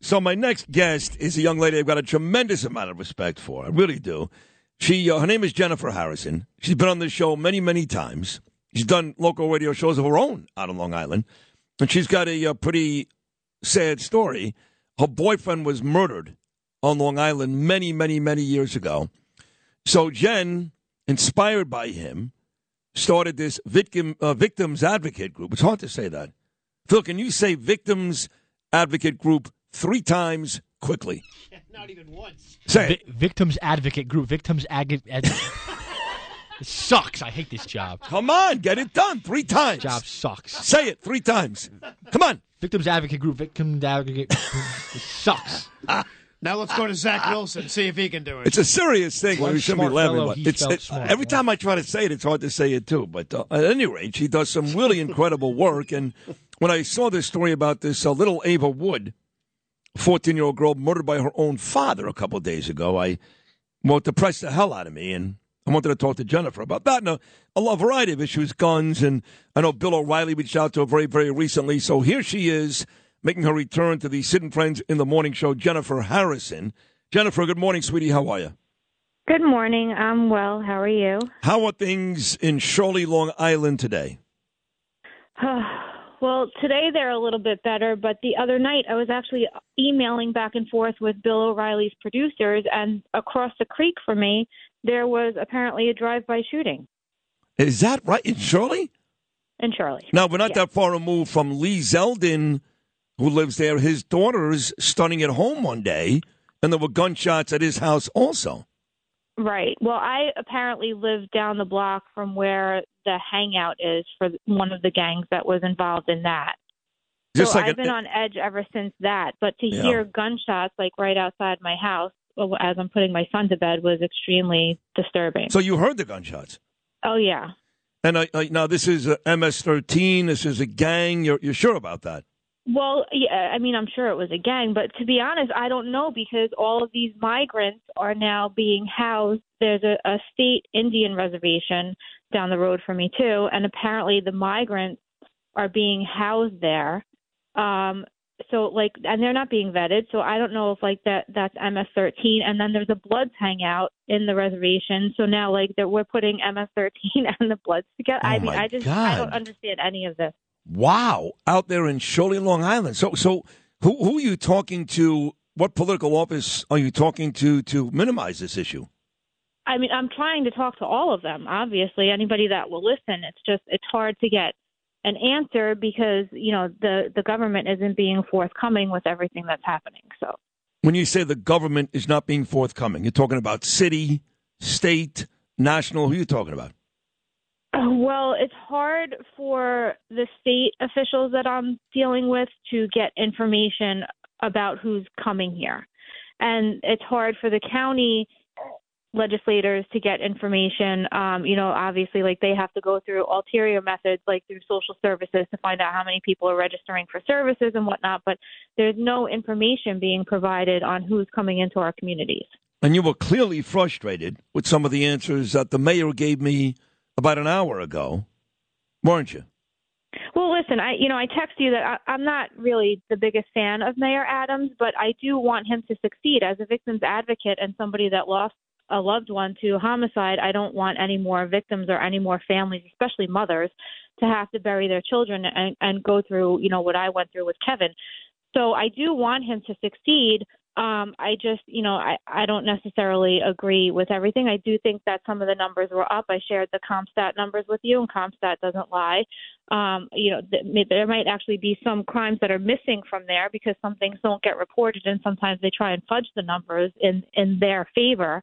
So my next guest is a young lady I've got a tremendous amount of respect for. I really do. She, uh, her name is Jennifer Harrison. She's been on this show many, many times. She's done local radio shows of her own out on Long Island, and she's got a, a pretty sad story. Her boyfriend was murdered on Long Island many, many, many years ago. So Jen, inspired by him, started this victim uh, victims advocate group. It's hard to say that. Phil, can you say victims advocate group three times quickly? Not even once. Say it. Vi- victims advocate group. Victims ag- ad- It sucks. I hate this job. Come on, get it done three times. Job sucks. Say it three times. Come on. Victims advocate group. Victims advocate. Group. Sucks. Now let's go to Zach Wilson, see if he can do it. It's a serious thing. One we shouldn't be laughing. fellow, about. It's, it- smart, every yeah. time I try to say it, it's hard to say it too. But uh, at any rate, she does some really incredible work. And when I saw this story about this uh, little Ava Wood, 14 year old girl murdered by her own father a couple of days ago, I well, it depressed the hell out of me. And I wanted to talk to Jennifer about that and a, a variety of issues, guns. And I know Bill O'Reilly reached out to her very, very recently. So here she is making her return to the Sid and Friends in the Morning show, Jennifer Harrison. Jennifer, good morning, sweetie. How are you? Good morning. I'm well. How are you? How are things in Shirley, Long Island today? well, today they're a little bit better, but the other night I was actually emailing back and forth with Bill O'Reilly's producers, and across the creek from me, there was apparently a drive-by shooting Is that right in Shirley? in Shirley. Now, we're not that far removed from Lee Zeldin, who lives there. His daughter daughter's stunning at home one day, and there were gunshots at his house also. Right. Well, I apparently live down the block from where the hangout is for one of the gangs that was involved in that. Just so like I've an- been on edge ever since that. But to Yeah. hear gunshots like right outside my house as I'm putting my son to bed was extremely disturbing. So you heard the gunshots. oh yeah. And I, I, now this is a MS-13. This is a gang. You're, you're sure about that? Well, yeah, I mean, I'm sure it was a gang, but to be honest, I don't know because all of these migrants are now being housed. There's a, a state Indian reservation down the road from me too, and apparently the migrants are being housed there. Um, so like, and they're not being vetted. So I don't know if like that that's MS-13, and then there's a Bloods hangout in the reservation. So now like that we're putting MS-13 and the Bloods together. I Oh, mean, I just I don't understand any of this. Wow, out there in Shirley, Long Island. So, so who, who are you talking to? What political office are you talking to to minimize this issue? I mean, I'm trying to talk to all of them. Obviously, anybody that will listen. It's just it's hard to get an answer because you know the the government isn't being forthcoming with everything that's happening. So When you say the government is not being forthcoming, you're talking about city, state, national. Who are you talking about? Well, it's hard for the state officials that I'm dealing with to get information about who's coming here. And it's hard for the county legislators to get information. Um, you know, obviously, like they have to go through ulterior methods, like through social services, to find out how many people are registering for services and whatnot. But there's no information being provided on who's coming into our communities. And you were clearly frustrated with some of the answers that the mayor gave me about an hour ago, weren't you? Well, listen, I you know I text you that I, I'm not really the biggest fan of Mayor Adams, but I do want him to succeed as a victim's advocate and somebody that lost a loved one to homicide. I don't want any more victims or any more families, especially mothers, to have to bury their children and, and go through you know what I went through with Kevin. So I do want him to succeed. Um, I just, you know, I, I don't necessarily agree with everything. I do think that some of the numbers were up. I shared the CompStat numbers with you, and CompStat doesn't lie. Um, you know, th- there might actually be some crimes that are missing from there because some things don't get reported, and sometimes they try and fudge the numbers in in their favor.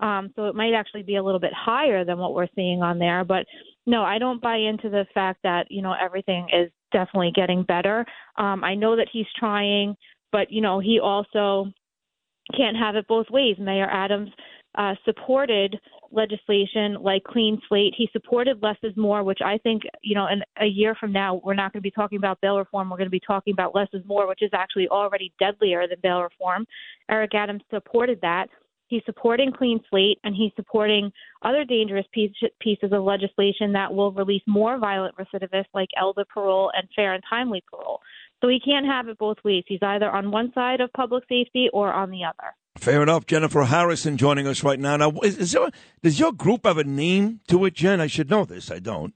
Um, so it might actually be a little bit higher than what we're seeing on there. But no, I don't buy into the fact that you know everything is definitely getting better. Um, I know that he's trying but you know he also can't have it both ways. Mayor Adams uh, supported legislation like Clean Slate. He supported less is more, which I think, you know, in a year from now, we're not going to be talking about bail reform. We're going to be talking about less is more, which is actually already deadlier than bail reform. Eric Adams supported that. He's supporting Clean Slate and he's supporting other dangerous piece, pieces of legislation that will release more violent recidivists like elder parole and fair and timely parole. So he can't have it both ways. He's either on one side of public safety or on the other. Fair enough. Jennifer Harrison joining us right now. Now, is, is there, does your group have a name to it, Jen? I should know this. I don't.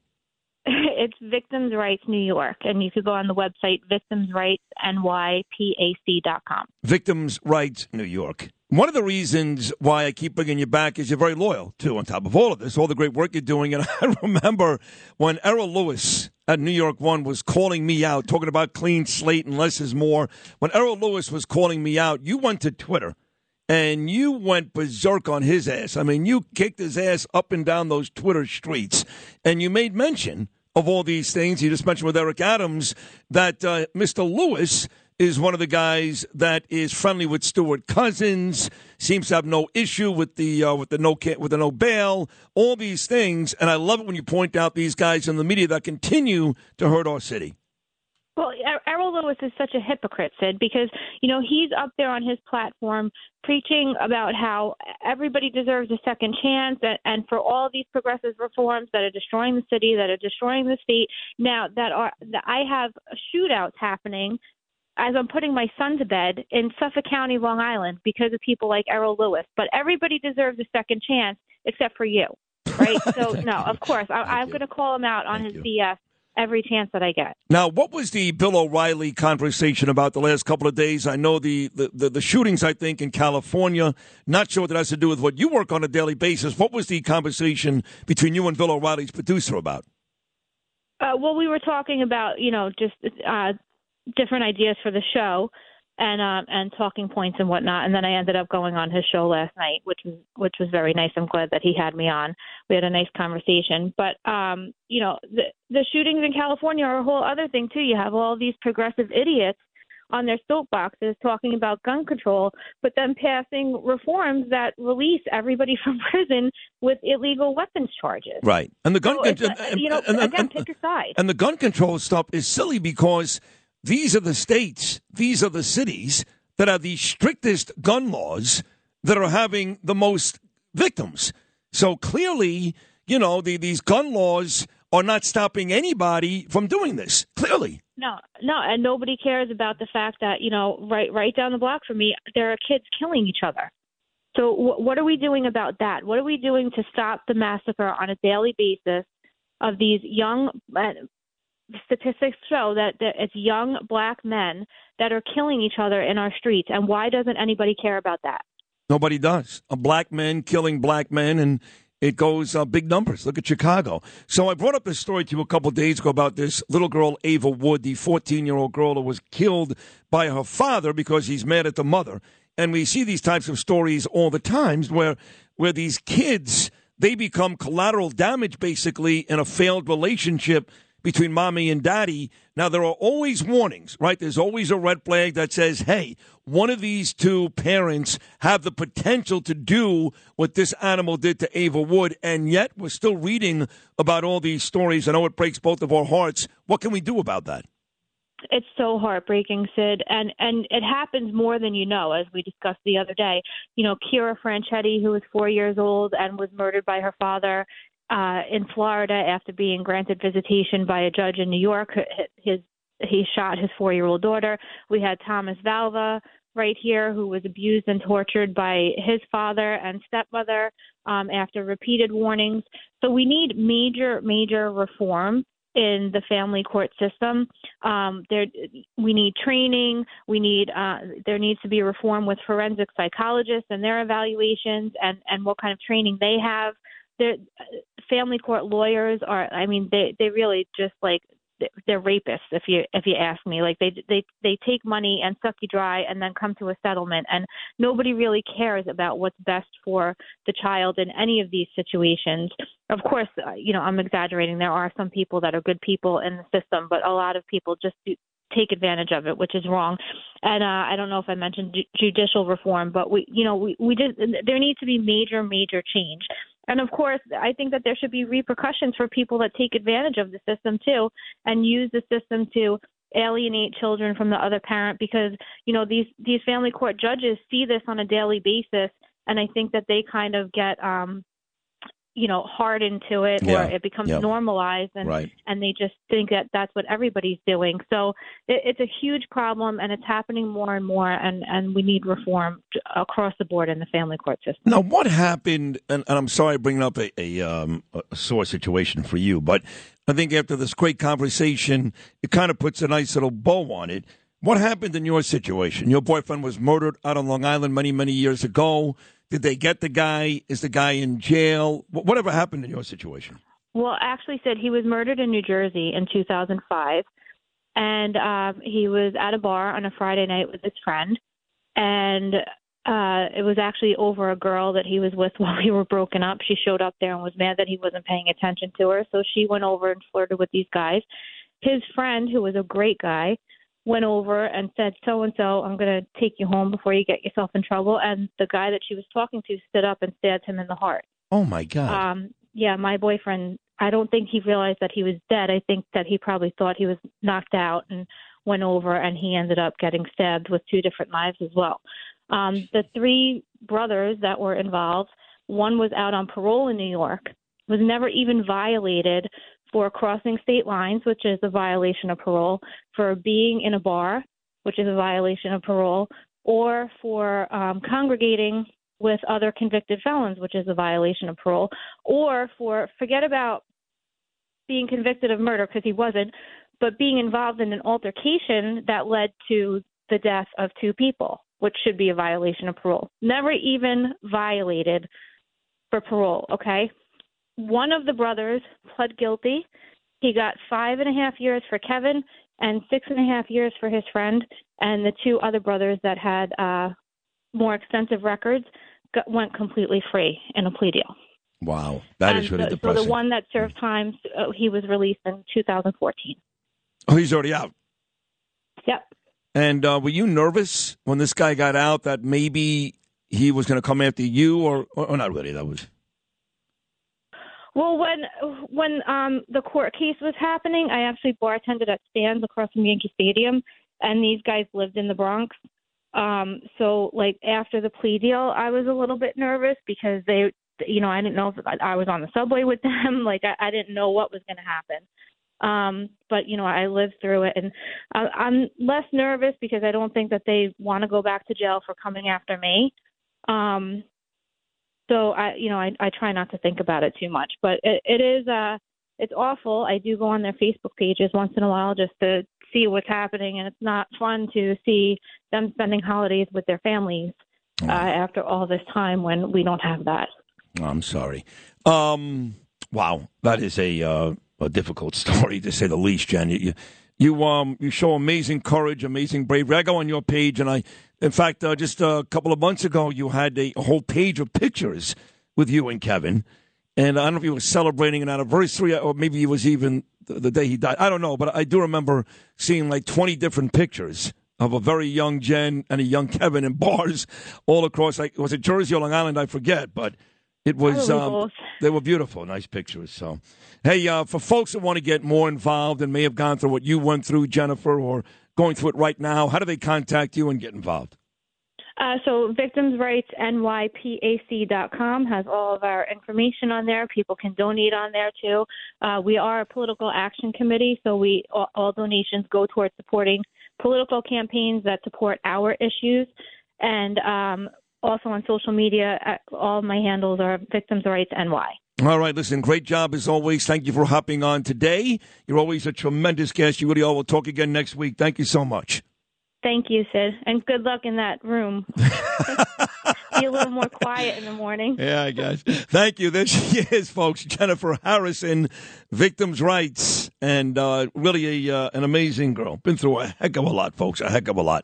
It's Victims Rights New York, and you could go on the website victimsrightsnypac.com. Victims Rights New York. One of the reasons why I keep bringing you back is you're very loyal, too, on top of all of this, all the great work you're doing. And I remember when Errol Louis at New York One was calling me out, talking about clean slate and less is more. When Errol Louis was calling me out, you went to Twitter and you went berserk on his ass. I mean, you kicked his ass up and down those Twitter streets, and you made mention of all these things. You just mentioned with Eric Adams that uh, Mr. Louis is one of the guys that is friendly with Stewart Cousins, seems to have no issue with the uh, with the no with the no bail, all these things, and I love it when you point out these guys in the media that continue to hurt our city. Well, Errol Louis is such a hypocrite, Sid, because you know he's up there on his platform preaching about how everybody deserves a second chance, and, and for all these progressive reforms that are destroying the city, that are destroying the state. Now that are that I have shootouts happening as I'm putting my son to bed in Suffolk County, Long Island, because of people like Errol Louis. But everybody deserves a second chance, except for you, right? so no, of course I, am going to call him out on Thank his you. BS every chance that I get. Now, what was the Bill O'Reilly conversation about the last couple of days? I know the, the, the, the, shootings, I think, in California. Not sure what that has to do with what you work on a daily basis. What was the conversation between you and Bill O'Reilly's producer about? Uh, well, we were talking about, you know, just uh, different ideas for the show and um and talking points and whatnot and then I ended up going on his show last night which was which was very nice. I'm glad that he had me on. We had a nice conversation. But um, you know, the the shootings in California are a whole other thing too. You have all these progressive idiots on their soapboxes talking about gun control, but then passing reforms that release everybody from prison with illegal weapons charges. Right. And the gun so control, you know, and, again, and, pick a side. And the gun control stuff is silly because these are the states, these are the cities that have the strictest gun laws that are having the most victims. So clearly, you know, the, these gun laws are not stopping anybody from doing this. Clearly. No, no, and nobody cares about the fact that you know, right, right down the block from me, there are kids killing each other. So, w- what are we doing about that? What are we doing to stop the massacre on a daily basis of these young statistics show that, it's young black men that are killing each other in our streets. And why doesn't anybody care about that? Nobody does. A black men killing black men, and it goes uh, big numbers. Look at Chicago. So I brought up this story to you a couple days ago about this little girl, Ava Wood, the 14 year old girl who was killed by her father because he's mad at the mother. And we see these types of stories all the times where where these kids they become collateral damage basically in a failed relationship between mommy and daddy. Now, there are always warnings, right? There's always a red flag that says, hey, one of these two parents have the potential to do what this animal did to Ava Wood. And yet we're still reading about all these stories. I know it breaks both of our hearts. What can we do about that? It's so heartbreaking, Sid, and and it happens more than you know, as we discussed the other day. You know, Kyra Franchetti, who was four years old and was murdered by her father, uh, in Florida after being granted visitation by a judge in New York. His he shot his four-year-old daughter. We had Thomas Valva right here, who was abused and tortured by his father and stepmother um, after repeated warnings. So we need major, major reform in the family court system. Um, there, we need training. We need uh, there needs to be reform with forensic psychologists and their evaluations and and what kind of training they have the family court lawyers are i mean they they really just like they're rapists if you if you ask me like they they they take money and suck you dry and then come to a settlement and nobody really cares about what's best for the child in any of these situations of course uh, you know i'm exaggerating there are some people that are good people in the system but a lot of people just do, take advantage of it, which is wrong. And uh, I don't know if I mentioned ju- judicial reform, but we, you know, we we just There needs to be major, major change. And of course, I think that there should be repercussions for people that take advantage of the system too, and use the system to alienate children from the other parent because you know these these family court judges see this on a daily basis and i think that they kind of get um you know hardened to it Yeah. or it becomes Yeah. normalized and Right. and they just think that that's what everybody's doing so it, it's a huge problem and it's happening more and more and and we need reform across the board in the family court system Now, what happened? And, and I'm sorry bringing up a, a, um, a sore situation for you, but I think after this great conversation, it kind of puts a nice little bow on it. What happened in your situation? Your boyfriend was murdered out on Long Island many, many years ago. Did they get the guy? Is the guy in jail? Whatever happened in your situation? Well, actually, said he was murdered in New Jersey in 2005, and um, he was at a bar on a Friday night with his friend, and uh, it was actually over a girl that he was with while we were broken up. She showed up there and was mad that he wasn't paying attention to her, so she went over and flirted with these guys. His friend, who was a great guy, went over and said, "So and so, I'm going to take you home before you get yourself in trouble." And the guy that she was talking to stood up and stabbed him in the heart. Oh my God! Um, yeah, my boyfriend. I don't think he realized that he was dead. I think that he probably thought he was knocked out and went over, and he ended up getting stabbed with two different knives as well. Um, the three brothers that were involved, one was out on parole in New York, was never even violated for crossing state lines, which is a violation of parole, for being in a bar, which is a violation of parole, or for um, congregating with other convicted felons, which is a violation of parole, or for forget about being convicted of murder because he wasn't, but being involved in an altercation that led to the death of two people, which should be a violation of parole. Never even violated for parole, okay? One of the brothers pled guilty. He got five and a half years for Kevin and six and a half years for his friend, and the two other brothers that had uh, more extensive records got, went completely free in a plea deal. wow, that is And really so, depressing. So the one that served time, uh, he was released in 2014. oh, he's already out. Yep. And uh, were you nervous when this guy got out that maybe he was going to come after you, or, or, or not really? That was Well, when when um, the court case was happening, I actually bartended at Stan's across from Yankee Stadium, and these guys lived in the Bronx. Um, so, like after the plea deal, I was a little bit nervous because they, you know, I didn't know if I was on the subway with them. Like I, I didn't know what was going to happen. Um, but you know, I lived through it, and I, I'm less nervous because I don't think that they want to go back to jail for coming after me. Um, so I, you know, I, I try not to think about it too much, but it, it is, uh, it's awful. I do go on their Facebook pages once in a while just to see what's happening, and it's not fun to see them spending holidays with their families uh, after all this time when we don't have that. Oh, I'm sorry. Um, wow, that is a uh, a difficult story to say the least, Jen. You, you you um you show amazing courage, amazing bravery. I go on your page, and I, in fact, uh, just a couple of months ago, you had a, whole page of pictures with you and Kevin, and I don't know if you were celebrating an anniversary or maybe it was even the, the day he died. I don't know, but I do remember seeing like 20 different pictures of a very young Jen and a young Kevin in bars all across. Like was it Jersey or Long Island? I forget, but it was. Um, they were beautiful, nice pictures. So, hey, uh, for folks that want to get more involved and may have gone through what you went through, Jennifer, or going through it right now, how do they contact you and get involved? Uh, so victimsrightsnypac.com has all of our information on there. People can donate on there too. Uh, we are a political action committee, so we all, all donations go towards supporting political campaigns that support our issues. And um, also on social media, uh, all my handles are Victims Rights NY. All right, listen, great job as always. Thank you for hopping on today. You're always a tremendous guest. You really are. We'll talk again next week. Thank you so much. Thank you, Sid, and good luck in that room. Be a little more quiet in the morning. Yeah, I guess. Thank you. There she is, folks. Jennifer Harrison, Victims' Rights, and uh, really a, uh, an amazing girl. Been through a heck of a lot, folks. A heck of a lot.